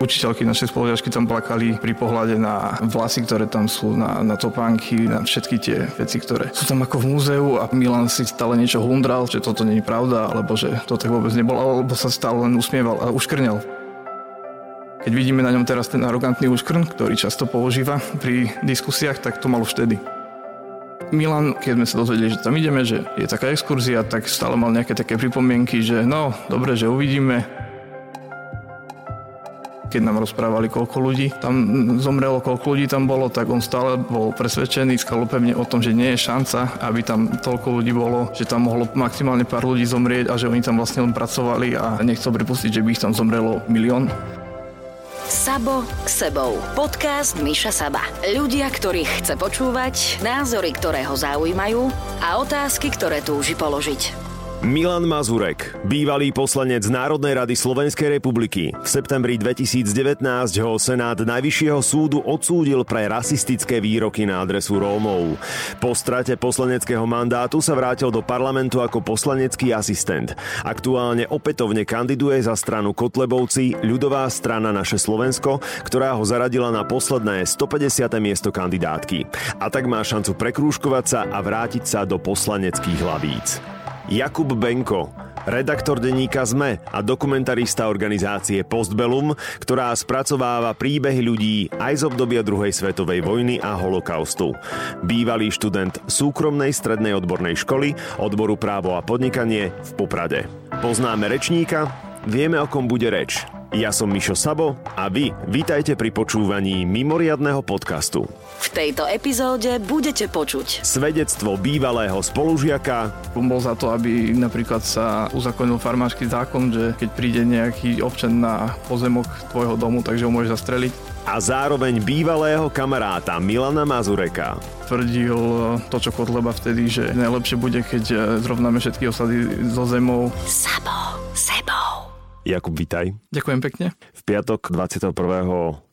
Učiteľky našej spolužiačky tam plakali pri pohľade na vlasy, ktoré tam sú, na, na topánky, na všetky tie veci, ktoré sú tam ako v múzeu a Milan si stále niečo hlundral, že toto nie je pravda, alebo že to tak vôbec nebolo, alebo sa stále len usmieval a uškrnel. Keď vidíme na ňom teraz ten arogantný úškrn, ktorý často používa pri diskusiách, tak to mal už vtedy. Milan, keď sme sa dozvedeli, že tam ideme, že je taká exkurzia, tak stále mal nejaké také pripomienky, že no, dobre, že uvidíme, keď nám rozprávali, koľko ľudí tam zomrelo, koľko ľudí tam bolo, tak on stále bol presvedčený, skalopevne o tom, že nie je šanca, aby tam toľko ľudí bolo, že tam mohlo maximálne pár ľudí zomrieť a že oni tam vlastne len pracovali a nechcel pripustiť, že by ich tam zomrelo milión. Sabo s sebou. Podcast Miša Saba. Ľudia, ktorých chce počúvať, názory, ktoré ho zaujímajú a otázky, ktoré túži položiť. Milan Mazurek, bývalý poslanec Národnej rady Slovenskej republiky. V septembri 2019 ho Senát Najvyššieho súdu odsúdil pre rasistické výroky na adresu Rómov. Po strate poslaneckého mandátu sa vrátil do parlamentu ako poslanecký asistent. Aktuálne opätovne kandiduje za stranu Kotlebovci ľudová strana Naše Slovensko, ktorá ho zaradila na posledné 150. miesto kandidátky. A tak má šancu prekrúžkovať sa a vrátiť sa do poslaneckých hlavíc. Jakub Benko, redaktor denníka ZME a dokumentarista organizácie Postbellum, ktorá spracováva príbehy ľudí aj z obdobia druhej svetovej vojny a holokaustu. Bývalý študent súkromnej strednej odbornej školy, odboru právo a podnikanie v Poprade. Poznáme rečníka, vieme o kom bude reč. Ja som Mišo Sabo a vy vítajte pri počúvaní mimoriadného podcastu. V tejto epizóde budete počuť Svedectvo bývalého spolužiaka. Bol za to, aby napríklad sa uzakonil farmársky zákon, že keď príde nejaký občan na pozemok tvojho domu, takže ho môžeš zastreliť. A zároveň bývalého kamaráta Milana Mazureka. Tvrdil to, čo Kotleba vtedy, že najlepšie bude, keď zrovnáme všetky osady so zemou. Sabo sebou. Jakub, vitaj. Ďakujem pekne. V piatok 21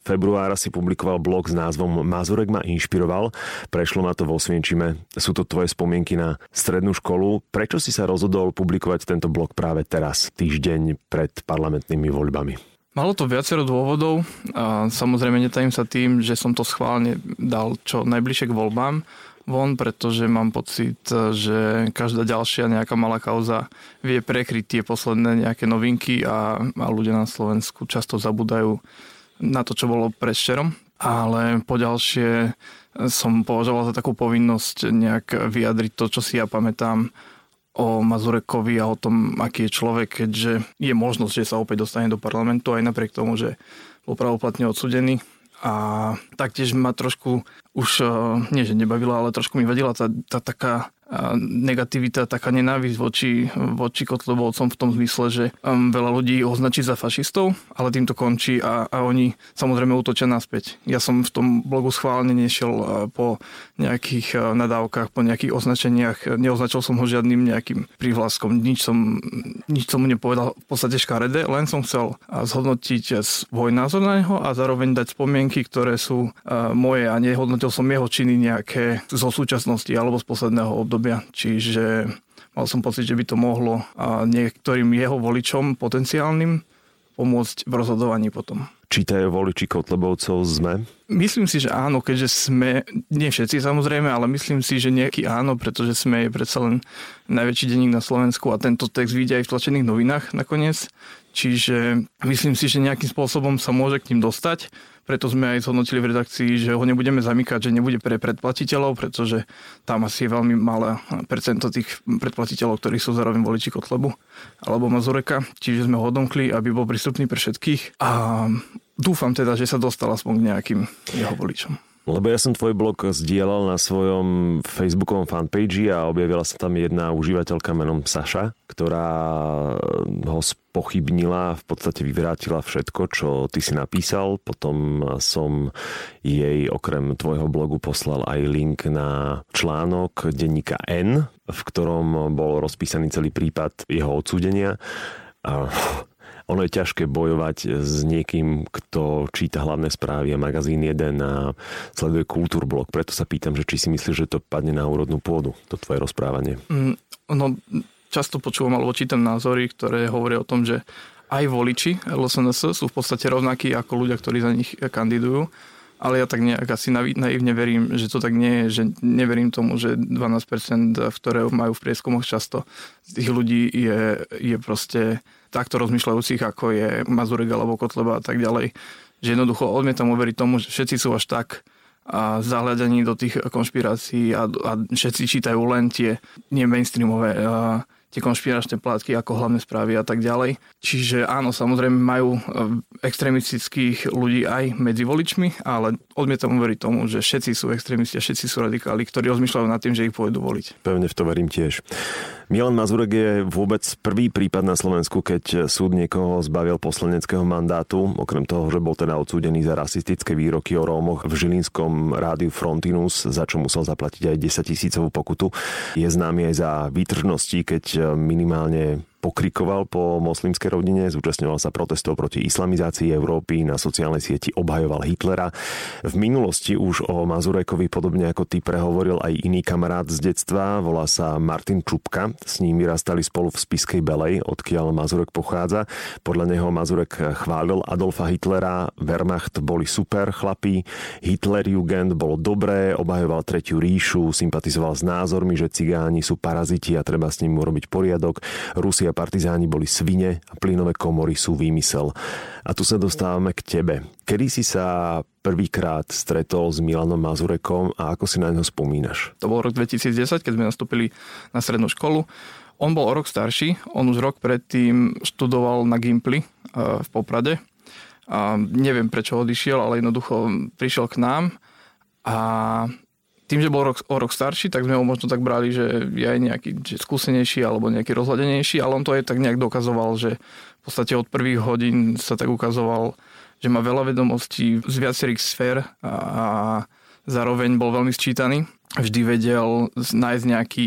februára si publikoval blog s názvom Mazurek ma inšpiroval. Prešlo ma to vo Svienčime. Sú to tvoje spomienky na strednú školu. Prečo si sa rozhodol publikovať tento blog práve teraz, týždeň pred parlamentnými voľbami? Malo to viacero dôvodov. A samozrejme netajím sa tým, že som to schválne dal čo najbližšie k voľbám von, pretože mám pocit, že každá ďalšia nejaká malá kauza vie prekryť tie posledné nejaké novinky a, a ľudia na Slovensku často zabudajú na to, čo bolo predšerom. Ale poďalšie som považoval za takú povinnosť nejak vyjadriť to, čo si ja pamätám o Mazurekovi a o tom, aký je človek, keďže je možnosť, že sa opäť dostane do parlamentu aj napriek tomu, že bol pravoplatne odsudený a taktiež ma trošku už, eh, nie že nebavila, ale trošku mi vadila tá, tá taká negativita, taká nenávisť voči, voči Kotlebovcom v tom zmysle, že um, veľa ľudí označí za fašistov, ale tým to končí a, a oni samozrejme útočia naspäť. Ja som v tom blogu schválne nešiel uh, po nejakých uh, nadávkach, po nejakých označeniach, neoznačil som ho žiadnym nejakým prihlaskom, nič som, nič som mu nepovedal. V podstate škaredé, len som chcel uh, zhodnotiť svoj názor na neho a zároveň dať spomienky, ktoré sú moje a nehodnotil som jeho činy nejaké zo súčasnosti alebo z posledného obdobia obdobia. Čiže mal som pocit, že by to mohlo niektorým jeho voličom potenciálnym pomôcť v rozhodovaní potom. Čítajú voliči Kotlebovcov sme? Myslím si, že áno, keďže sme, nie všetci samozrejme, ale myslím si, že nejaký áno, pretože sme je predsa len najväčší denník na Slovensku a tento text vyjde aj v tlačených novinách nakoniec. Čiže myslím si, že nejakým spôsobom sa môže k ním dostať preto sme aj zhodnotili v redakcii, že ho nebudeme zamykať, že nebude pre predplatiteľov, pretože tam asi je veľmi malé percento tých predplatiteľov, ktorí sú zároveň voliči Kotlebu alebo Mazureka. Čiže sme ho odomkli, aby bol prístupný pre všetkých. A dúfam teda, že sa dostal aspoň k nejakým jeho voličom. Lebo ja som tvoj blog zdieľal na svojom facebookovom fanpage a objavila sa tam jedna užívateľka menom Saša, ktorá ho spochybnila, v podstate vyvrátila všetko, čo ty si napísal. Potom som jej okrem tvojho blogu poslal aj link na článok denníka N, v ktorom bol rozpísaný celý prípad jeho odsúdenia. A ono je ťažké bojovať s niekým, kto číta hlavné správy a magazín 1 a sleduje kultúrblok. Preto sa pýtam, že či si myslíš, že to padne na úrodnú pôdu, to tvoje rozprávanie. Mm, no, často počúvam alebo čítam názory, ktoré hovoria o tom, že aj voliči LSNS sú v podstate rovnakí ako ľudia, ktorí za nich kandidujú. Ale ja tak nejak asi naivne verím, že to tak nie je, že neverím tomu, že 12%, ktoré majú v prieskumoch často z tých ľudí je, je proste takto rozmýšľajúcich, ako je Mazurek alebo Kotleba a tak ďalej. Že jednoducho odmietam uveriť tomu, že všetci sú až tak a zahľadaní do tých konšpirácií a, a všetci čítajú len tie nie mainstreamové tie konšpiračné plátky ako hlavné správy a tak ďalej. Čiže áno, samozrejme majú e, extremistických ľudí aj medzi voličmi, ale odmietam uveriť tomu, že všetci sú extrémisti a všetci sú radikáli, ktorí rozmýšľajú nad tým, že ich pôjdu voliť. Pevne v to verím tiež. Milan Mazurek je vôbec prvý prípad na Slovensku, keď súd niekoho zbavil poslaneckého mandátu, okrem toho, že bol teda odsúdený za rasistické výroky o Rómoch v žilinskom rádiu Frontinus, za čo musel zaplatiť aj 10 tisícovú pokutu. Je známy aj za výtržnosti, keď minimálne pokrikoval po moslimskej rodine, zúčastňoval sa protestov proti islamizácii Európy, na sociálnej sieti obhajoval Hitlera. V minulosti už o Mazurekovi podobne ako ty prehovoril aj iný kamarát z detstva, volá sa Martin Čupka. S ním vyrastali spolu v Spiskej Belej, odkiaľ Mazurek pochádza. Podľa neho Mazurek chválil Adolfa Hitlera, Wehrmacht boli super chlapí, Hitlerjugend bolo dobré, obhajoval Tretiu ríšu, sympatizoval s názormi, že cigáni sú paraziti a treba s ním urobiť poriadok. Rusia partizáni boli svine a plynové komory sú výmysel. A tu sa dostávame k tebe. Kedy si sa prvýkrát stretol s Milanom Mazurekom a ako si na neho spomínaš? To bol rok 2010, keď sme nastúpili na strednú školu. On bol o rok starší, on už rok predtým študoval na Gimply eh, v Poprade. A neviem, prečo odišiel, ale jednoducho prišiel k nám a tým, že bol rok, o rok starší, tak sme ho možno tak brali, že je aj nejaký že skúsenejší alebo nejaký rozhľadenejší, ale on to aj tak nejak dokazoval, že v podstate od prvých hodín sa tak ukazoval, že má veľa vedomostí z viacerých sfér a, a zároveň bol veľmi sčítaný. Vždy vedel nájsť nejaký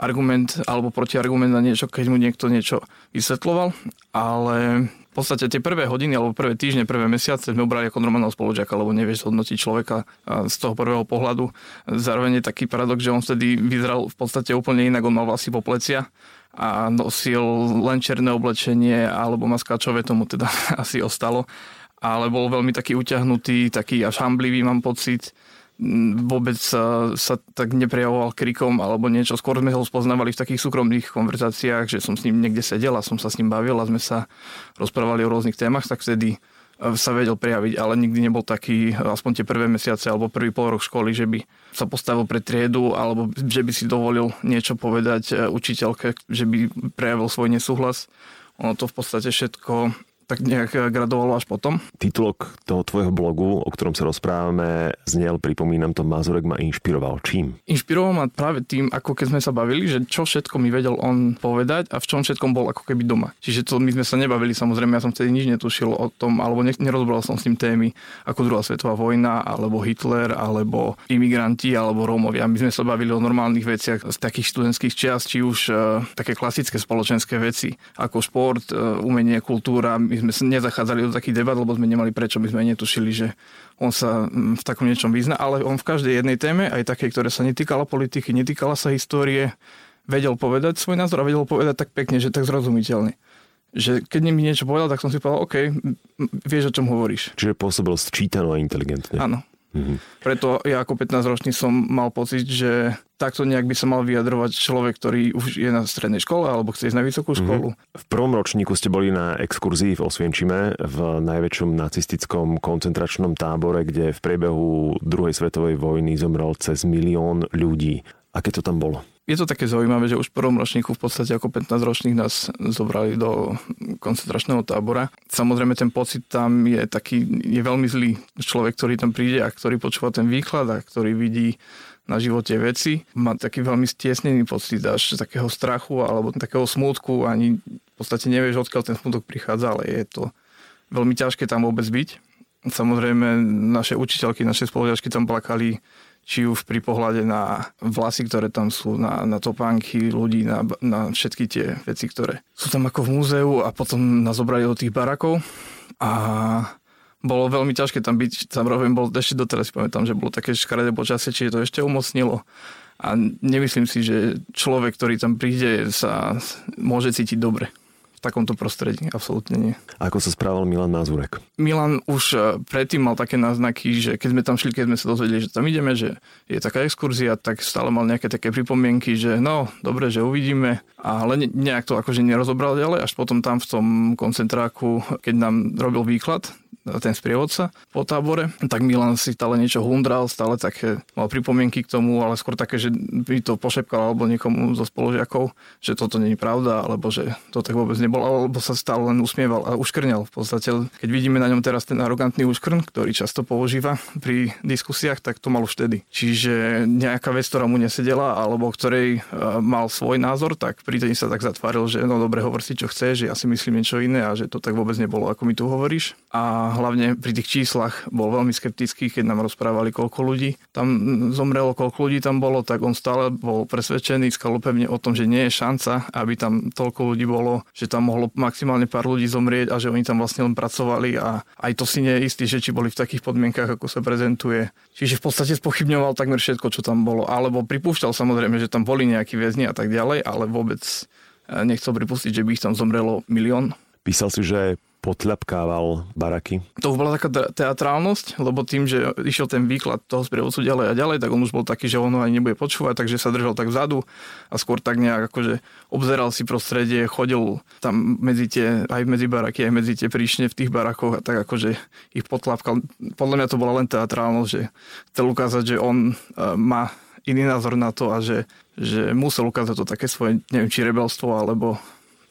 argument alebo protiargument na niečo, keď mu niekto niečo vysvetloval, ale v podstate tie prvé hodiny alebo prvé týždne, prvé mesiace sme brali ako normálneho spolužiaka, lebo nevieš hodnotiť človeka z toho prvého pohľadu. Zároveň je taký paradox, že on vtedy vyzeral v podstate úplne inak, on mal vlasy po plecia a nosil len černé oblečenie alebo maskáčové, tomu teda asi ostalo. Ale bol veľmi taký uťahnutý, taký až hamblivý, mám pocit vôbec sa, sa tak neprejavoval krikom alebo niečo. Skôr sme ho spoznávali v takých súkromných konverzáciách, že som s ním niekde sedel a som sa s ním bavil a sme sa rozprávali o rôznych témach, tak vtedy e, sa vedel prejaviť, ale nikdy nebol taký, aspoň tie prvé mesiace alebo prvý pol rok školy, že by sa postavil pred triedu alebo že by si dovolil niečo povedať e, učiteľke, že by prejavil svoj nesúhlas. Ono to v podstate všetko tak nejak eh, gradovalo až potom. Titulok toho tvojho blogu, o ktorom sa rozprávame, znel, pripomínam to, Mazurek ma inšpiroval. Čím? Inšpiroval ma práve tým, ako keď sme sa bavili, že čo všetko mi vedel on povedať a v čom všetkom bol ako keby doma. Čiže to my sme sa nebavili, samozrejme, ja som vtedy nič netušil o tom, alebo nerozbral som s ním témy ako druhá svetová vojna, alebo Hitler, alebo imigranti, alebo Rómovia. My sme sa bavili o normálnych veciach z takých študentských čiast, či už uh, také klasické spoločenské veci, ako šport, uh, umenie, kultúra, my sme nezachádzali do takých debat, lebo sme nemali prečo, my sme netušili, že on sa mm, v takom niečom vyzna, ale on v každej jednej téme, aj také, ktoré sa netýkala politiky, netýkala sa histórie, vedel povedať svoj názor a vedel povedať tak pekne, že tak zrozumiteľne. Že keď mi niečo povedal, tak som si povedal, OK, vieš, o čom hovoríš. Čiže pôsobil sčítano a inteligentne. Áno. Mm-hmm. Preto ja ako 15-ročný som mal pocit, že takto nejak by sa mal vyjadrovať človek, ktorý už je na strednej škole alebo chce ísť na vysokú mhm. školu. Mm-hmm. V prvom ročníku ste boli na exkurzii v Osvienčime v najväčšom nacistickom koncentračnom tábore, kde v priebehu druhej svetovej vojny zomrel cez milión ľudí. Aké to tam bolo? Je to také zaujímavé, že už v prvom ročníku v podstate ako 15 ročných nás zobrali do koncentračného tábora. Samozrejme ten pocit tam je taký, je veľmi zlý človek, ktorý tam príde a ktorý počúva ten výklad a ktorý vidí na živote veci. Má taký veľmi stiesnený pocit až takého strachu alebo takého smútku. Ani v podstate nevieš, odkiaľ ten smútok prichádza, ale je to veľmi ťažké tam vôbec byť. Samozrejme, naše učiteľky, naše spolužiačky tam plakali či už pri pohľade na vlasy, ktoré tam sú, na, na topánky ľudí, na, na všetky tie veci, ktoré sú tam ako v múzeu a potom nás zobrali do tých barakov. A bolo veľmi ťažké tam byť, roviem bol, ešte doteraz pamätám, že bolo také škaredé počasie, čiže to ešte umocnilo. A nemyslím si, že človek, ktorý tam príde, sa môže cítiť dobre takomto prostredí, absolútne nie. Ako sa správal Milan Mazurek? Milan už e, predtým mal také náznaky, že keď sme tam šli, keď sme sa dozvedeli, že tam ideme, že je taká exkurzia, tak stále mal nejaké také pripomienky, že no, dobre, že uvidíme, ale nejak to akože nerozobral ďalej, až potom tam v tom koncentráku, keď nám robil výklad, ten sprievodca po tábore, tak Milan si stále niečo hundral, stále také mal pripomienky k tomu, ale skôr také, že by to pošepkal alebo niekomu zo spolužiakov, že toto nie je pravda, alebo že to tak vôbec nebolo, alebo sa stále len usmieval a uškrňal v podstate. Keď vidíme na ňom teraz ten arogantný uškrn, ktorý často používa pri diskusiách, tak to mal už vtedy. Čiže nejaká vec, ktorá mu nesedela, alebo ktorej e, mal svoj názor, tak pri sa tak zatváril, že no dobre, hovor si čo chceš, že ja si myslím niečo iné a že to tak vôbec nebolo, ako mi tu hovoríš. A hlavne pri tých číslach bol veľmi skeptický, keď nám rozprávali, koľko ľudí tam zomrelo, koľko ľudí tam bolo, tak on stále bol presvedčený, skalopevne o tom, že nie je šanca, aby tam toľko ľudí bolo, že tam mohlo maximálne pár ľudí zomrieť a že oni tam vlastne len pracovali a aj to si nie je že či boli v takých podmienkach, ako sa prezentuje. Čiže v podstate spochybňoval takmer všetko, čo tam bolo. Alebo pripúšťal samozrejme, že tam boli nejakí väzni a tak ďalej, ale vôbec eh, nechcel pripustiť, že by ich tam zomrelo milión. Písal si, že potľapkával baraky? To bola taká teatrálnosť, lebo tým, že išiel ten výklad toho sprievodcu ďalej a ďalej, tak on už bol taký, že ono ani nebude počúvať, takže sa držal tak vzadu a skôr tak nejak akože obzeral si prostredie, chodil tam medzi tie, aj medzi baraky, aj medzi tie príšne v tých barakoch a tak akože ich potlapkal. Podľa mňa to bola len teatrálnosť, že chcel ukázať, že on uh, má iný názor na to a že, že musel ukázať to také svoje, neviem, či rebelstvo, alebo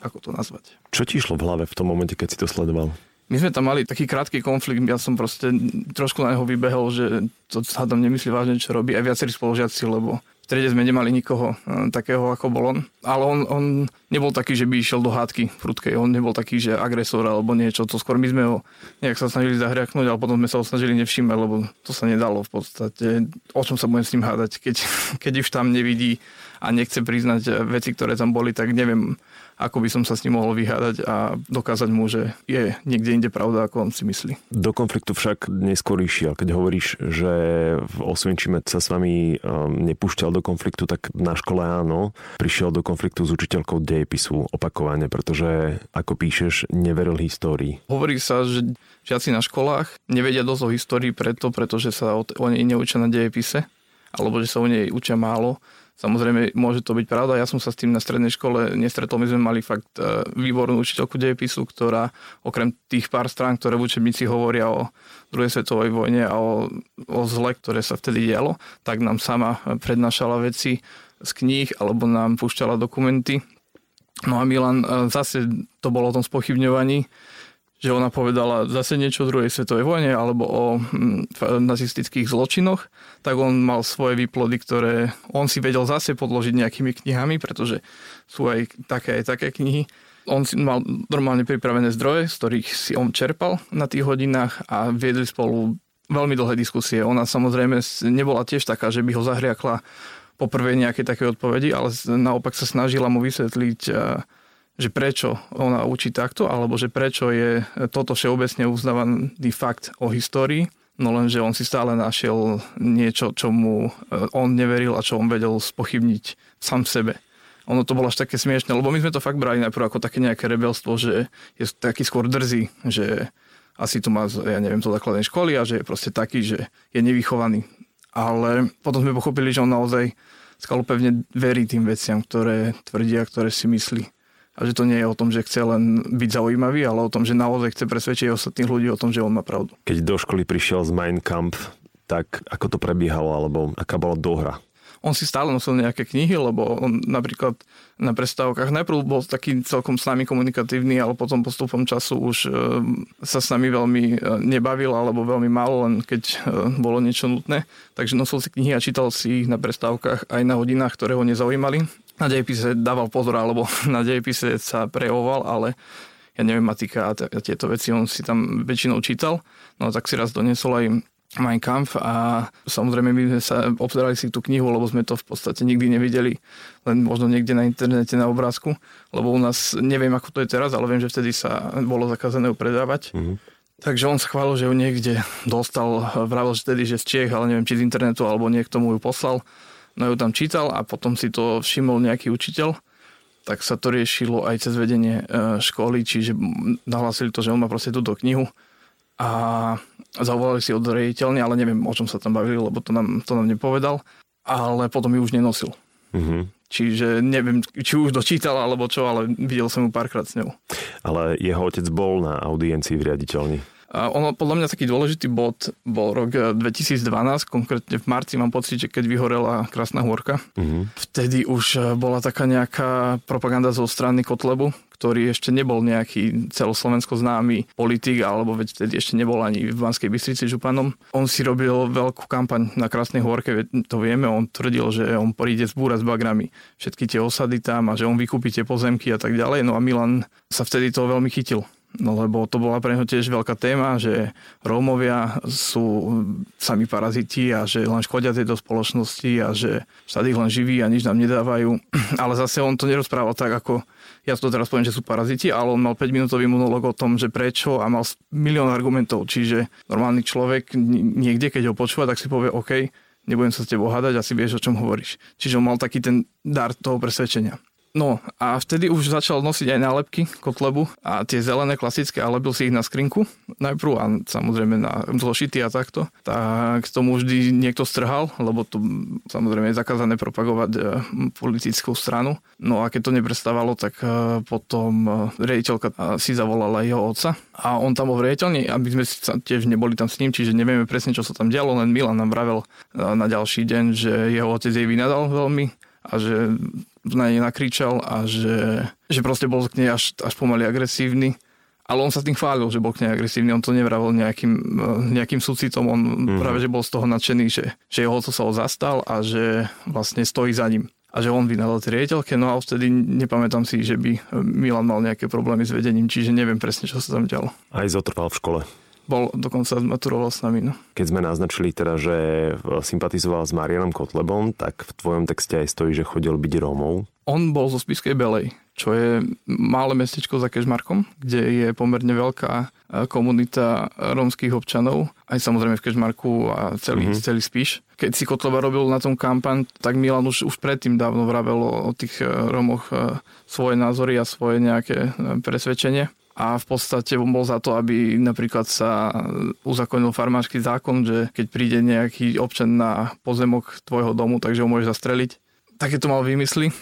ako to nazvať. Čo ti išlo v hlave v tom momente, keď si to sledoval? My sme tam mali taký krátky konflikt, ja som proste trošku na neho vybehol, že to hádam nemyslí vážne, čo robí aj viacerí spolužiaci, lebo v triede sme nemali nikoho e, takého, ako bol on. Ale on, on nebol taký, že by išiel do hádky prudkej. On nebol taký, že agresor alebo niečo. To skôr my sme ho nejak sa snažili zahriaknúť, ale potom sme sa ho snažili nevšímať, lebo to sa nedalo v podstate. O čom sa budem s ním hádať, keď, keď už tam nevidí a nechce priznať veci, ktoré tam boli, tak neviem, ako by som sa s ním mohol vyhádať a dokázať mu, že je niekde inde pravda, ako on si myslí. Do konfliktu však neskôr išiel. Keď hovoríš, že v Osvienčime sa s vami um, nepúšťal do konfliktu, tak na škole áno. Prišiel do konfliktu s učiteľkou dejepisu opakovane, pretože, ako píšeš, neveril histórii. Hovorí sa, že žiaci na školách nevedia dosť o histórii preto, pretože sa o, o nej neučia na dejepise, alebo že sa o nej učia málo Samozrejme, môže to byť pravda. Ja som sa s tým na strednej škole nestretol. My sme mali fakt e, výbornú učiteľku dejepisu, ktorá okrem tých pár strán, ktoré v učebnici hovoria o druhej svetovej vojne a o, o zle, ktoré sa vtedy dialo, tak nám sama prednášala veci z kníh alebo nám púšťala dokumenty. No a Milan, e, zase to bolo o tom spochybňovaní že ona povedala zase niečo o druhej svetovej vojne alebo o hm, nazistických zločinoch, tak on mal svoje výplody, ktoré on si vedel zase podložiť nejakými knihami, pretože sú aj také aj také knihy. On si mal normálne pripravené zdroje, z ktorých si on čerpal na tých hodinách a viedli spolu veľmi dlhé diskusie. Ona samozrejme nebola tiež taká, že by ho zahriakla poprvé nejaké také odpovedi, ale naopak sa snažila mu vysvetliť že prečo ona učí takto, alebo že prečo je toto všeobecne uznávaný fakt o histórii, no len, že on si stále našiel niečo, čo mu e, on neveril a čo on vedel spochybniť sám sebe. Ono to bolo až také smiešne, lebo my sme to fakt brali najprv ako také nejaké rebelstvo, že je taký skôr drzý, že asi to má, ja neviem, to základnej školy a že je proste taký, že je nevychovaný. Ale potom sme pochopili, že on naozaj skalopevne verí tým veciam, ktoré tvrdia, ktoré si myslí a že to nie je o tom, že chce len byť zaujímavý, ale o tom, že naozaj chce presvedčiť ostatných ľudí o tom, že on má pravdu. Keď do školy prišiel z Mein Kampf, tak ako to prebiehalo, alebo aká bola dohra? On si stále nosil nejaké knihy, lebo on napríklad na prestávkach najprv bol taký celkom s nami komunikatívny, ale potom postupom času už e, sa s nami veľmi e, nebavil alebo veľmi málo, len keď e, bolo niečo nutné. Takže nosil si knihy a čítal si ich na prestávkach aj na hodinách, ktoré ho nezaujímali na dejepise dával pozor, alebo na dejepise sa prejavoval, ale ja neviem, matika a tieto veci on si tam väčšinou čítal. No tak si raz doniesol aj Mein Kampf a samozrejme my sme sa obzerali si tú knihu, lebo sme to v podstate nikdy nevideli, len možno niekde na internete na obrázku, lebo u nás, neviem ako to je teraz, ale viem, že vtedy sa bolo zakázané ju predávať. Mm-hmm. Takže on schválil, že ju niekde dostal, vravil že tedy, že z Čiech, ale neviem, či z internetu, alebo niekto mu ju poslal no ju tam čítal a potom si to všimol nejaký učiteľ tak sa to riešilo aj cez vedenie e, školy, čiže nahlásili to, že on má proste túto knihu a zavolali si od rejiteľne, ale neviem, o čom sa tam bavili, lebo to nám, to nám nepovedal, ale potom ju už nenosil. Mm-hmm. Čiže neviem, či už dočítal alebo čo, ale videl som ju párkrát s ňou. Ale jeho otec bol na audiencii v riaditeľni. Ono, podľa mňa taký dôležitý bod bol rok 2012, eh, konkrétne v marci mám pocit, že keď vyhorela Krásna hôrka, uh-huh. vtedy už eh, bola taká nejaká propaganda zo strany Kotlebu, ktorý ešte nebol nejaký celoslovensko známy politik, alebo veď vtedy ešte nebol ani v Banskej Bystrici županom. On si robil veľkú kampaň na Krásnej hôrke, to vieme, on tvrdil, že on príde zbúrať s bagrami všetky tie osady tam a že on vykúpi tie pozemky a tak ďalej. No a Milan sa vtedy toho veľmi chytil lebo to bola pre neho tiež veľká téma, že Rómovia sú sami paraziti a že len škodia tejto spoločnosti a že štát ich len živí a nič nám nedávajú. Ale zase on to nerozprával tak, ako ja to teraz poviem, že sú paraziti, ale on mal 5-minútový monolog o tom, že prečo a mal milión argumentov. Čiže normálny človek niekde, keď ho počúva, tak si povie, OK, nebudem sa s tebou hádať, asi vieš, o čom hovoríš. Čiže on mal taký ten dar toho presvedčenia. No a vtedy už začal nosiť aj nálepky Kotlebu a tie zelené klasické, ale bil si ich na skrinku najprv a samozrejme na zložity a takto. Tak tomu vždy niekto strhal, lebo to samozrejme je zakázané propagovať e, politickú stranu. No a keď to neprestávalo, tak e, potom e, riaditeľka si zavolala jeho otca a on tam bol v riaditeľni, aby sme tiež neboli tam s ním, čiže nevieme presne, čo sa tam dialo, len Milan nám vravel na ďalší deň, že jeho otec jej vynadal veľmi a že na nej nakričal a že, že proste bol k nej až, až pomaly agresívny. Ale on sa tým chválil, že bol k nej agresívny, on to nevravil nejakým, nejakým súcitom, on mm-hmm. práve že bol z toho nadšený, že, že jeho to sa ho zastal a že vlastne stojí za ním a že on vynadal tie riediteľke, no a vtedy nepamätám si, že by Milan mal nejaké problémy s vedením, čiže neviem presne, čo sa tam dialo. Aj zotrval v škole bol dokonca maturoval s nami. No. Keď sme naznačili teda, že sympatizoval s Marianom Kotlebom, tak v tvojom texte aj stojí, že chodil byť Rómov. On bol zo Spiskej Belej, čo je malé mestečko za Kežmarkom, kde je pomerne veľká e, komunita rómskych občanov, aj samozrejme v Kežmarku a celý, mm-hmm. celý Spíš. Keď si Kotleba robil na tom kampaň, tak Milan už, už predtým dávno vravel o, o tých e, Rómoch e, svoje názory a svoje nejaké presvedčenie a v podstate bol za to, aby napríklad sa uzakonil farmársky zákon, že keď príde nejaký občan na pozemok tvojho domu, takže ho môžeš zastreliť. Také to mal vymysly.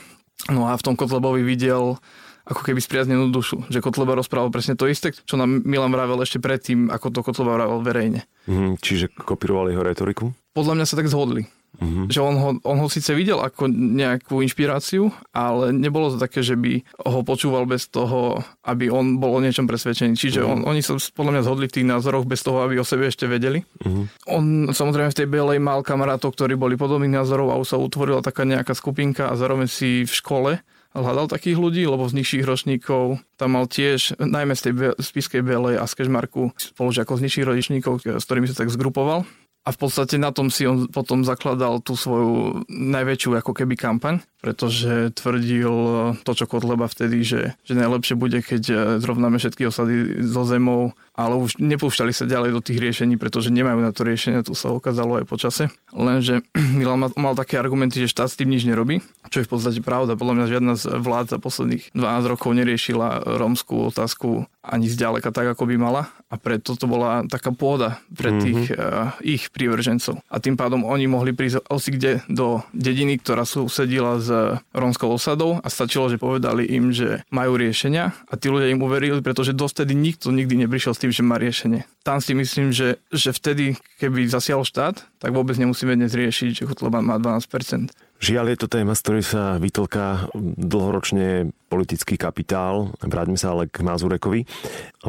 No a v tom Kotlebovi videl ako keby spriaznenú dušu. Že Kotleba rozprával presne to isté, čo nám Milan vravel ešte predtým, ako to Kotleba vravel verejne. Mm, čiže kopíroval jeho retoriku? Podľa mňa sa tak zhodli. Mm-hmm. Že on ho, on ho síce videl ako nejakú inšpiráciu, ale nebolo to také, že by ho počúval bez toho, aby on bol o niečom presvedčený. Čiže mm-hmm. on, oni sa podľa mňa zhodli v tých názoroch bez toho, aby o sebe ešte vedeli. Mm-hmm. On samozrejme v tej Bielej mal kamarátov, ktorí boli podobných názorov a už sa utvorila taká nejaká skupinka a zároveň si v škole hľadal takých ľudí, lebo z nižších ročníkov tam mal tiež, najmä z tej spiskej Bielej a z Kežmarku, spolužiakov z nižších ročníkov, s ktorými sa tak zgrupoval a v podstate na tom si on potom zakladal tú svoju najväčšiu ako keby kampaň, pretože tvrdil to, čo Kotleba vtedy, že, že najlepšie bude, keď eh, zrovnáme všetky osady zo zemou, ale už nepúšťali sa ďalej do tých riešení, pretože nemajú na to riešenie, to sa ukázalo aj počase. Lenže Milan mal, mal také argumenty, že štát s tým nič nerobí, čo je v podstate pravda. Podľa mňa žiadna z vlád za posledných 12 rokov neriešila rómskú otázku ani zďaleka tak, ako by mala a preto to bola taká pôda pre mhm. tých mm-hmm. uh, ich prívržencov. A tým pádom oni mohli prísť osi kde do dediny, ktorá susedila s rómskou osadou a stačilo, že povedali im, že majú riešenia a tí ľudia im uverili, pretože dostedy nikto nikdy neprišiel s tým, že má riešenie. Tam si myslím, že, že vtedy, keby zasiahol štát, tak vôbec nemusíme dnes riešiť, že Kotleba má 12%. Žiaľ je to téma, z ktorej sa vytlká dlhoročne politický kapitál. Vráťme sa ale k Mazurekovi.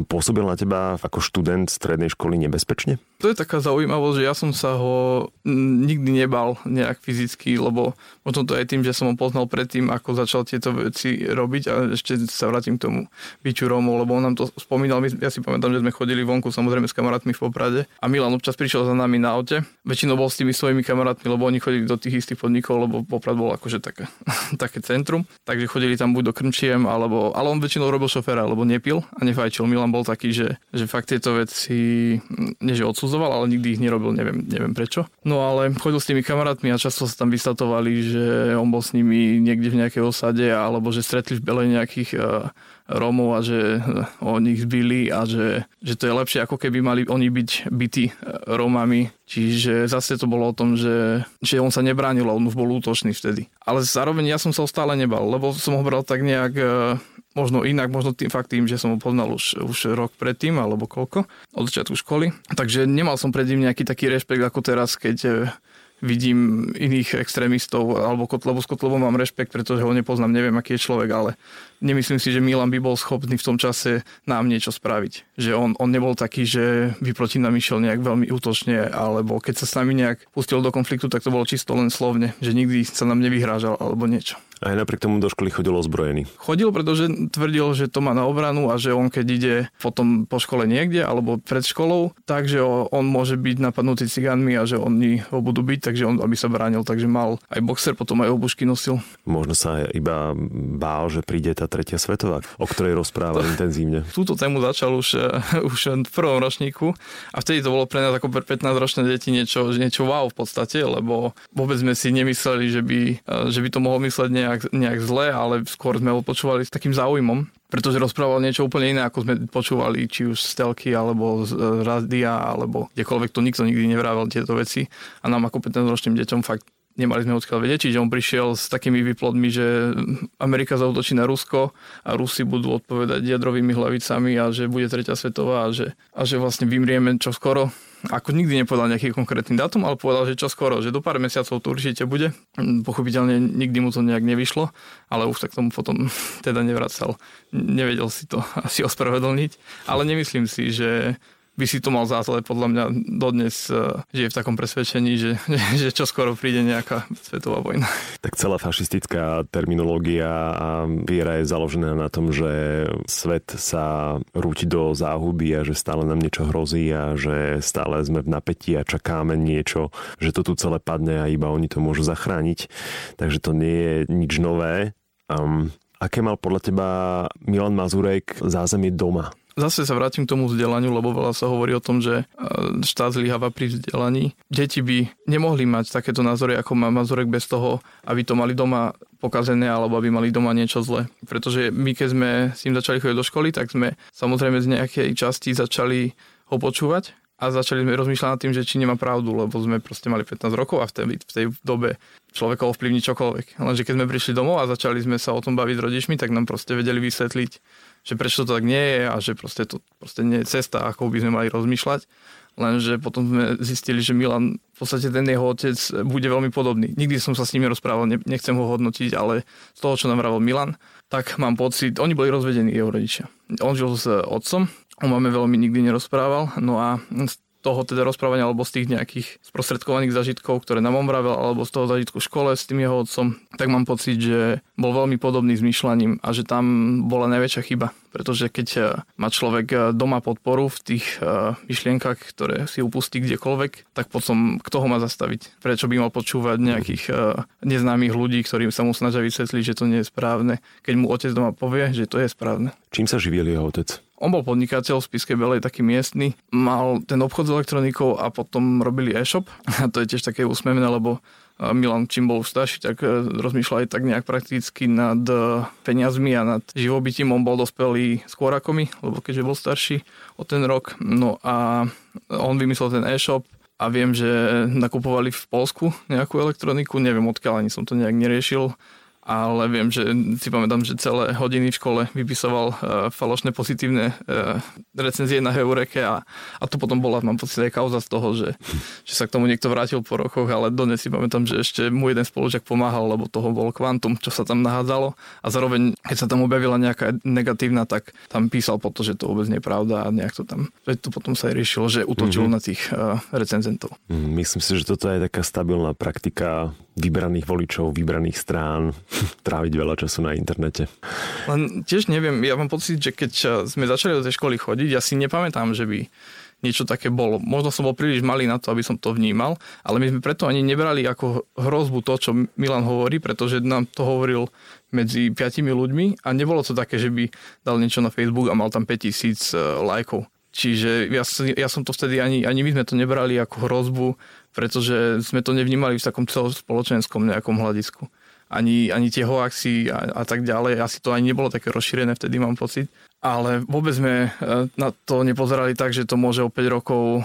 Pôsobil na teba ako študent strednej školy nebezpečne? To je taká zaujímavosť, že ja som sa ho nikdy nebal nejak fyzicky, lebo možno to aj tým, že som ho poznal predtým, ako začal tieto veci robiť a ešte sa vrátim k tomu byču Rómov, lebo on nám to spomínal, ja si pamätám, že sme chodili vonku samozrejme s kamarátmi v Poprade a Milan občas prišiel za nami na aute. Väčšinou bol s tými svojimi kamarátmi, lebo oni chodili do tých istých podnikov, lebo Poprad bol akože také, také centrum, takže chodili tam buď do skončím, alebo, ale on väčšinou robil šoféra, alebo nepil a nefajčil. Milan bol taký, že, že fakt tieto veci, nie že odsudzoval, ale nikdy ich nerobil, neviem, neviem prečo. No ale chodil s tými kamarátmi a často sa tam vystatovali, že on bol s nimi niekde v nejakej osade, alebo že stretli v Bele nejakých uh, Rómov a že oni ich zbili a že, že to je lepšie, ako keby mali oni byť bytí Rómami. Čiže zase to bolo o tom, že, že on sa nebránil on už bol útočný vtedy. Ale zároveň ja som sa stále nebal, lebo som ho bral tak nejak e, možno inak, možno tým fakt tým, že som ho poznal už, už rok predtým, alebo koľko, od začiatku školy. Takže nemal som pred ním nejaký taký rešpekt ako teraz, keď vidím iných extrémistov, alebo Kotlebu s Kotlebom mám rešpekt, pretože ho nepoznám, neviem, aký je človek, ale nemyslím si, že Milan by bol schopný v tom čase nám niečo spraviť. Že on, on nebol taký, že by proti nám išiel nejak veľmi útočne, alebo keď sa s nami nejak pustil do konfliktu, tak to bolo čisto len slovne, že nikdy sa nám nevyhrážal alebo niečo. Aj napriek tomu do školy chodil ozbrojený. Chodil, pretože tvrdil, že to má na obranu a že on keď ide potom po škole niekde alebo pred školou, takže on môže byť napadnutý cigánmi a že oni ho budú byť, takže on aby sa bránil, takže mal aj boxer, potom aj obušky nosil. Možno sa iba bál, že príde tá tretia svetová, o ktorej rozpráva to, intenzívne. Túto tému začal už, už v prvom ročníku a vtedy to bolo pre nás ako pre 15-ročné deti niečo, niečo wow v podstate, lebo vôbec sme si nemysleli, že by, že by to mohol mysleť nejak nejak, nejak zle, ale skôr sme ho počúvali s takým záujmom, pretože rozprával niečo úplne iné, ako sme počúvali, či už z telky, alebo z e, rádia, alebo kdekoľvek to nikto nikdy nevravel tieto veci. A nám ako 15-ročným deťom fakt nemali sme odkiaľ vedieť, čiže on prišiel s takými výplodmi, že Amerika zautočí na Rusko a Rusi budú odpovedať jadrovými hlavicami a že bude tretia svetová a že, a že vlastne vymrieme čo skoro ako nikdy nepovedal nejaký konkrétny dátum, ale povedal, že čo skoro, že do pár mesiacov to určite bude. Pochopiteľne nikdy mu to nejak nevyšlo, ale už tak tomu potom teda nevracal. Nevedel si to asi ospravedlniť, ale nemyslím si, že by si to mal za zle, podľa mňa dodnes e, žije v takom presvedčení, že, že čo skoro príde nejaká svetová vojna. Tak celá fašistická terminológia a viera je založená na tom, že svet sa rúti do záhuby a že stále nám niečo hrozí a že stále sme v napätí a čakáme niečo, že to tu celé padne a iba oni to môžu zachrániť. Takže to nie je nič nové. Um, aké mal podľa teba Milan Mazurek zázemie doma? Zase sa vrátim k tomu vzdelaniu, lebo veľa sa hovorí o tom, že e, štát zlyháva pri vzdelaní. Deti by nemohli mať takéto názory, ako má Mazurek bez toho, aby to mali doma pokazené alebo aby mali doma niečo zlé. Pretože my, keď sme s ním začali chodiť do školy, tak sme samozrejme z nejakej časti začali ho počúvať a začali sme rozmýšľať nad tým, že či nemá pravdu, lebo sme proste mali 15 rokov a v tej, v tej dobe človeka ovplyvní čokoľvek. Lenže keď sme prišli domov a začali sme sa o tom baviť s rodičmi, tak nám proste vedeli vysvetliť, že prečo to tak nie je a že proste to proste nie je cesta, ako by sme mali rozmýšľať. Lenže potom sme zistili, že Milan, v podstate ten jeho otec bude veľmi podobný. Nikdy som sa s nimi rozprával, nechcem ho hodnotiť, ale z toho, čo nám vravel Milan, tak mám pocit, oni boli rozvedení, jeho rodičia. On žil s otcom, on máme veľmi nikdy nerozprával, no a toho teda rozprávania alebo z tých nejakých sprostredkovaných zažitkov, ktoré nám on vravel, alebo z toho zažitku v škole s tým jeho otcom, tak mám pocit, že bol veľmi podobný s myšľaním a že tam bola najväčšia chyba. Pretože keď eh, má človek eh, doma podporu v tých eh, myšlienkach, ktoré si upustí kdekoľvek, tak potom kto ho má zastaviť? Prečo by mal počúvať nejakých neznámych ľudí, ktorým sa mu snažia vysvetliť, že to nie je správne, keď mu otec doma povie, že to je správne. Čím sa živil jeho otec? On bol podnikateľ v Spiske Belej, taký miestny. Mal ten obchod s elektronikou a potom robili e-shop. A to je tiež také úsmevné, lebo Milan, čím bol starší, tak e, rozmýšľal aj tak nejak prakticky nad e, peniazmi a nad živobytím. On bol dospelý skôr ako my, lebo keďže bol starší o ten rok. No a on vymyslel ten e-shop a viem, že nakupovali v Polsku nejakú elektroniku, neviem odkiaľ, ani som to nejak neriešil ale viem, že si pamätám, že celé hodiny v škole vypisoval uh, falošné pozitívne uh, recenzie na Heureke a, a to potom bola, mám pocit, aj kauza z toho, že, že sa k tomu niekto vrátil po rokoch, ale dodnes si pamätám, že ešte mu jeden spolužiak pomáhal, lebo toho bol kvantum, čo sa tam nahádzalo a zároveň, keď sa tam objavila nejaká negatívna, tak tam písal po to, že to vôbec nie je pravda a nejak to tam, že to potom sa aj riešilo, že utočil mm-hmm. na tých uh, recenzentov. Mm, myslím si, že toto je taká stabilná praktika vybraných voličov, vybraných strán, tráviť veľa času na internete. Len tiež neviem, ja mám pocit, že keď sme začali do tej školy chodiť, ja si nepamätám, že by niečo také bolo. Možno som bol príliš malý na to, aby som to vnímal, ale my sme preto ani nebrali ako hrozbu to, čo Milan hovorí, pretože nám to hovoril medzi piatimi ľuďmi a nebolo to také, že by dal niečo na Facebook a mal tam 5000 e, lajkov. Čiže ja, ja som to vtedy ani, ani my sme to nebrali ako hrozbu, pretože sme to nevnímali v takom celospoločenskom nejakom hľadisku. Ani, ani tie hoaxy a, a tak ďalej. Asi to ani nebolo také rozšírené vtedy, mám pocit. Ale vôbec sme e, na to nepozerali tak, že to môže o 5 rokov e,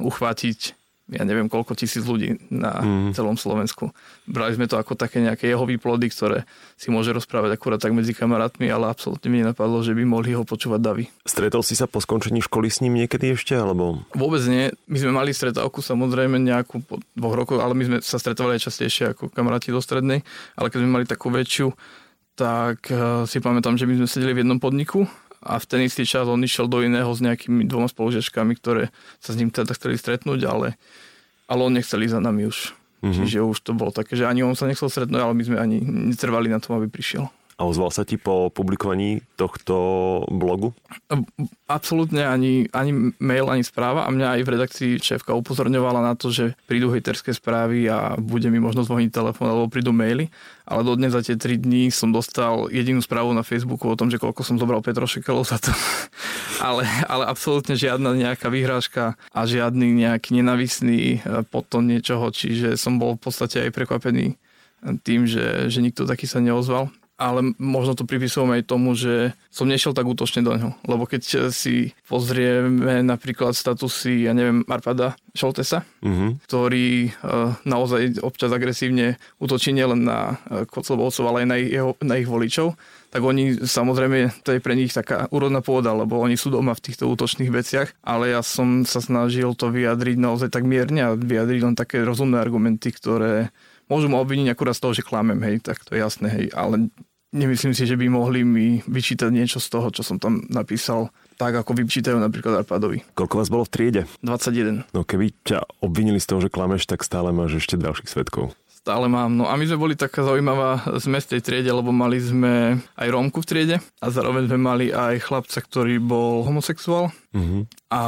uchvátiť ja neviem koľko tisíc ľudí na mm. celom Slovensku. Brali sme to ako také nejaké jeho výplody, ktoré si môže rozprávať akurát tak medzi kamarátmi, ale absolútne mi nenapadlo, že by mohli ho počúvať davy. Stretol si sa po skončení školy s ním niekedy ešte, alebo? Vôbec nie. My sme mali stretávku samozrejme nejakú po dvoch rokoch, ale my sme sa stretávali aj častejšie ako kamaráti do strednej, ale keď sme mali takú väčšiu, tak uh, si pamätám, že my sme sedeli v jednom podniku a v ten istý čas on išiel do iného s nejakými dvoma spolužiačkami, ktoré sa s ním teda chceli stretnúť, ale, ale on nechcel ísť za nami už. Mm-hmm. Čiže už to bolo také, že ani on sa nechcel stretnúť, ale my sme ani netrvali na tom, aby prišiel. A ozval sa ti po publikovaní tohto blogu? Absolútne ani, ani mail, ani správa a mňa aj v redakcii šéfka upozorňovala na to, že prídu hejterské správy a bude mi možno zvoniť telefón alebo prídu maily, ale dodnes za tie 3 dní som dostal jedinú správu na Facebooku o tom, že koľko som zobral Petrošekelov za to. ale, ale absolútne žiadna nejaká vyhrážka a žiadny nejaký nenavisný eh, potom niečoho, čiže som bol v podstate aj prekvapený tým, že, že nikto taký sa neozval ale možno to pripisujem aj tomu, že som nešiel tak útočne do ňoho. Lebo keď si pozrieme napríklad statusy, ja neviem, Arpada Šoltesa, mm-hmm. ktorý uh, naozaj občas agresívne útočí nielen na uh, Koclebovcov, ale aj na ich, jeho, na ich voličov, tak oni samozrejme, to je pre nich taká úrodná pôda, lebo oni sú doma v týchto útočných veciach, ale ja som sa snažil to vyjadriť naozaj tak mierne a vyjadriť len také rozumné argumenty, ktoré Môžu ma obviniť akurát z toho, že klamem, hej, tak to je jasné, hej, ale nemyslím si, že by mohli mi vyčítať niečo z toho, čo som tam napísal tak ako vyčítajú napríklad Arpadovi. Koľko vás bolo v triede? 21. No keby ťa obvinili z toho, že klameš, tak stále máš ešte ďalších svetkov stále mám. No a my sme boli taká zaujímavá zmes tej triede, lebo mali sme aj Rómku v triede a zároveň sme mali aj chlapca, ktorý bol homosexuál. Mm-hmm. A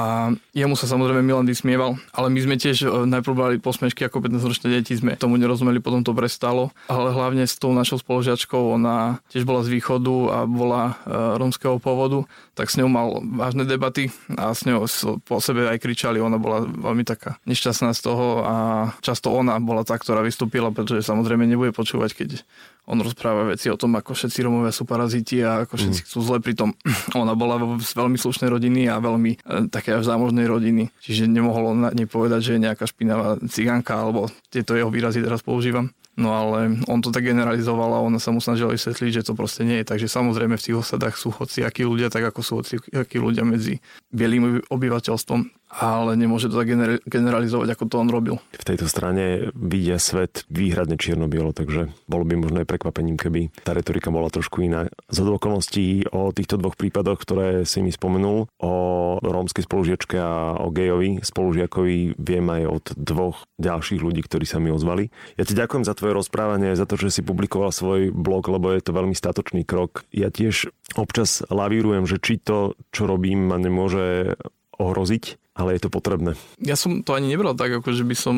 jemu sa samozrejme Milan vysmieval, ale my sme tiež e, najprv mali posmešky ako 15-ročné deti, sme tomu nerozumeli, potom to prestalo. Ale hlavne s tou našou spolužiačkou, ona tiež bola z východu a bola e, rómskeho pôvodu, tak s ňou mal vážne debaty a s ňou po sebe aj kričali. Ona bola veľmi taká nešťastná z toho a často ona bola tá, ktorá vystúpila, pretože samozrejme nebude počúvať, keď on rozpráva veci o tom, ako všetci Romovia sú paraziti a ako všetci mm. chcú zle. Pritom ona bola z veľmi slušnej rodiny a veľmi e, také až zámožnej rodiny. Čiže nemohol on nepovedať, že je nejaká špinavá cigánka, alebo tieto jeho výrazy teraz používam. No ale on to tak generalizoval a ona sa mu snažila vysvetliť, že to proste nie je. Takže samozrejme v tých osadách sú akí ľudia, tak ako sú akí ľudia medzi bielým obyvateľstvom ale nemôže to tak generalizovať, ako to on robil. V tejto strane vidia svet výhradne čierno-bielo, takže bolo by možno aj prekvapením, keby tá retorika bola trošku iná. Z okolností o týchto dvoch prípadoch, ktoré si mi spomenul, o rómskej spolužiačke a o gejovi spolužiakovi viem aj od dvoch ďalších ľudí, ktorí sa mi ozvali. Ja ti ďakujem za tvoje rozprávanie, za to, že si publikoval svoj blog, lebo je to veľmi statočný krok. Ja tiež občas lavírujem, že či to, čo robím, ma nemôže ohroziť ale je to potrebné. Ja som to ani nebral tak, ako že by som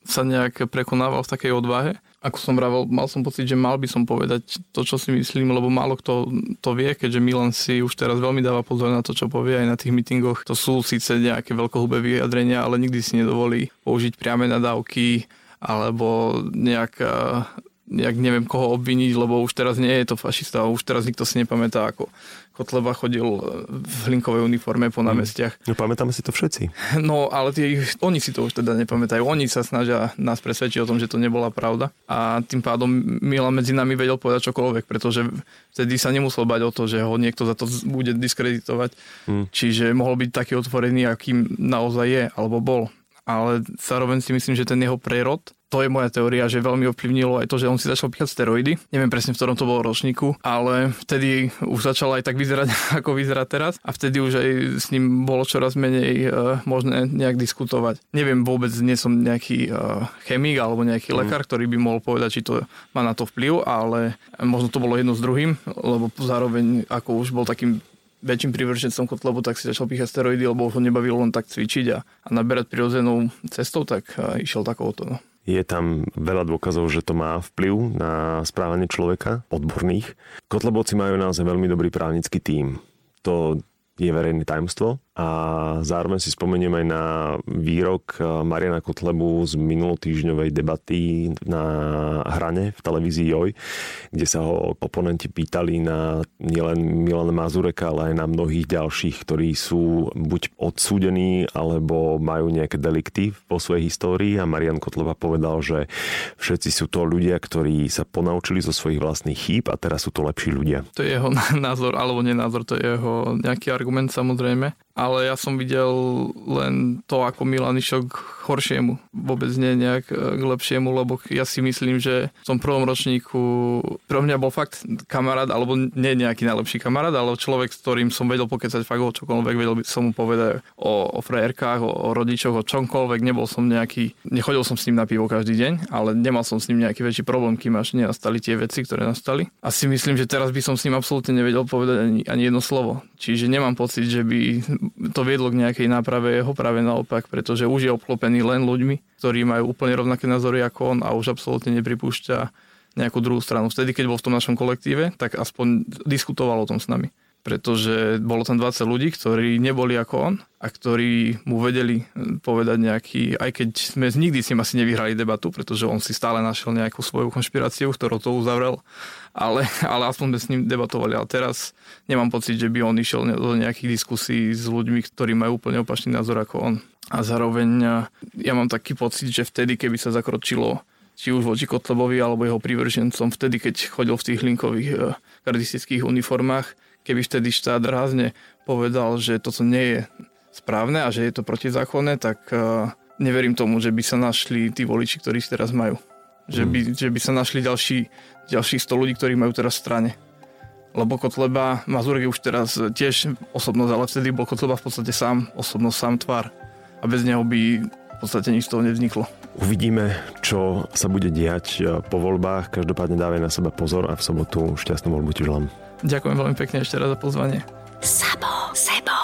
sa nejak prekonával v takej odvahe. Ako som vravel, mal som pocit, že mal by som povedať to, čo si myslím, lebo málo kto to vie, keďže Milan si už teraz veľmi dáva pozor na to, čo povie aj na tých mítingoch. To sú síce nejaké veľkohubé vyjadrenia, ale nikdy si nedovolí použiť priame nadávky alebo nejak nejak neviem koho obviniť, lebo už teraz nie je to fašista, už teraz nikto si nepamätá, ako Kotleba chodil v hlinkovej uniforme po námestiach. No pamätáme si to všetci. No ale tie, oni si to už teda nepamätajú. Oni sa snažia nás presvedčiť o tom, že to nebola pravda. A tým pádom Milan medzi nami vedel povedať čokoľvek, pretože vtedy sa nemusel bať o to, že ho niekto za to bude diskreditovať. Hmm. Čiže mohol byť taký otvorený, akým naozaj je, alebo bol ale zároveň si myslím, že ten jeho prerod to je moja teória, že veľmi ovplyvnilo aj to, že on si začal píchať steroidy. Neviem presne, v ktorom to bolo ročníku, ale vtedy už začal aj tak vyzerať, ako vyzerá teraz a vtedy už aj s ním bolo čoraz menej uh, možné nejak diskutovať. Neviem vôbec, nie som nejaký uh, chemik alebo nejaký mm. lekár, ktorý by mohol povedať, či to má na to vplyv, ale možno to bolo jedno s druhým, lebo zároveň ako už bol takým väčším prívržencom Kotlebu, tak si začal píchať steroidy, lebo ho nebavilo len tak cvičiť a, a naberať prirodzenou cestou, tak išiel takouto. No. Je tam veľa dôkazov, že to má vplyv na správanie človeka, odborných. Kotlebovci majú naozaj veľmi dobrý právnický tím. To je verejné tajomstvo a zároveň si spomeniem aj na výrok eh, Mariana Kotlebu z minulotýždňovej debaty na hrane v televízii Joj, kde sa ho oponenti pýtali na nielen Milana Mazureka, ale aj na mnohých ďalších, ktorí sú buď odsúdení, alebo majú nejaké delikty vo svojej histórii a Marian Kotleba povedal, že všetci sú to ľudia, ktorí sa ponaučili zo svojich vlastných chýb a teraz sú to lepší ľudia. To je jeho názor, alebo nenázor, to je jeho nejaký argument samozrejme ale ja som videl len to, ako Milan išiel k horšiemu. Vôbec nie nejak e, k lepšiemu, lebo ja si myslím, že v tom prvom ročníku pre mňa bol fakt kamarát, alebo nie nejaký najlepší kamarát, ale človek, s ktorým som vedel pokecať fakt o čokoľvek, vedel by som mu povedať o, o frajerkách, o, o rodičoch, o čomkoľvek, nebol som nejaký, nechodil som s ním na pivo každý deň, ale nemal som s ním nejaký väčší problém, kým až nenastali tie veci, ktoré nastali. A si myslím, že teraz by som s ním absolútne nevedel povedať ani, ani jedno slovo. Čiže nemám pocit, že by to viedlo k nejakej náprave jeho práve naopak, pretože už je obklopený len ľuďmi, ktorí majú úplne rovnaké názory ako on a už absolútne nepripúšťa nejakú druhú stranu. Vtedy, keď bol v tom našom kolektíve, tak aspoň diskutoval o tom s nami pretože bolo tam 20 ľudí, ktorí neboli ako on a ktorí mu vedeli povedať nejaký, aj keď sme nikdy s ním asi nevyhrali debatu, pretože on si stále našiel nejakú svoju konšpiráciu, ktorú to uzavrel, ale, ale aspoň sme s ním debatovali. Ale teraz nemám pocit, že by on išiel do nejakých diskusí s ľuďmi, ktorí majú úplne opačný názor ako on. A zároveň ja mám taký pocit, že vtedy, keby sa zakročilo či už voči Kotlebovi alebo jeho prívržencom, vtedy, keď chodil v tých linkových gardistických uniformách, keby vtedy štát rázne povedal, že toto nie je správne a že je to protizákonné, tak uh, neverím tomu, že by sa našli tí voliči, ktorí teraz majú. Že by, mm. že by sa našli ďalší, ďalších 100 ľudí, ktorí majú teraz v strane. Lebo Kotleba, Mazurek je už teraz tiež osobnosť, ale vtedy bol Kotleba v podstate sám, osobnosť, sám tvár. A bez neho by v podstate nič z toho nevzniklo. Uvidíme, čo sa bude diať eh, po voľbách. Každopádne dávaj na seba pozor a v sobotu šťastnú voľbu ti želám. Ďakujem veľmi pekne ešte raz za pozvanie. Sabo, sebo.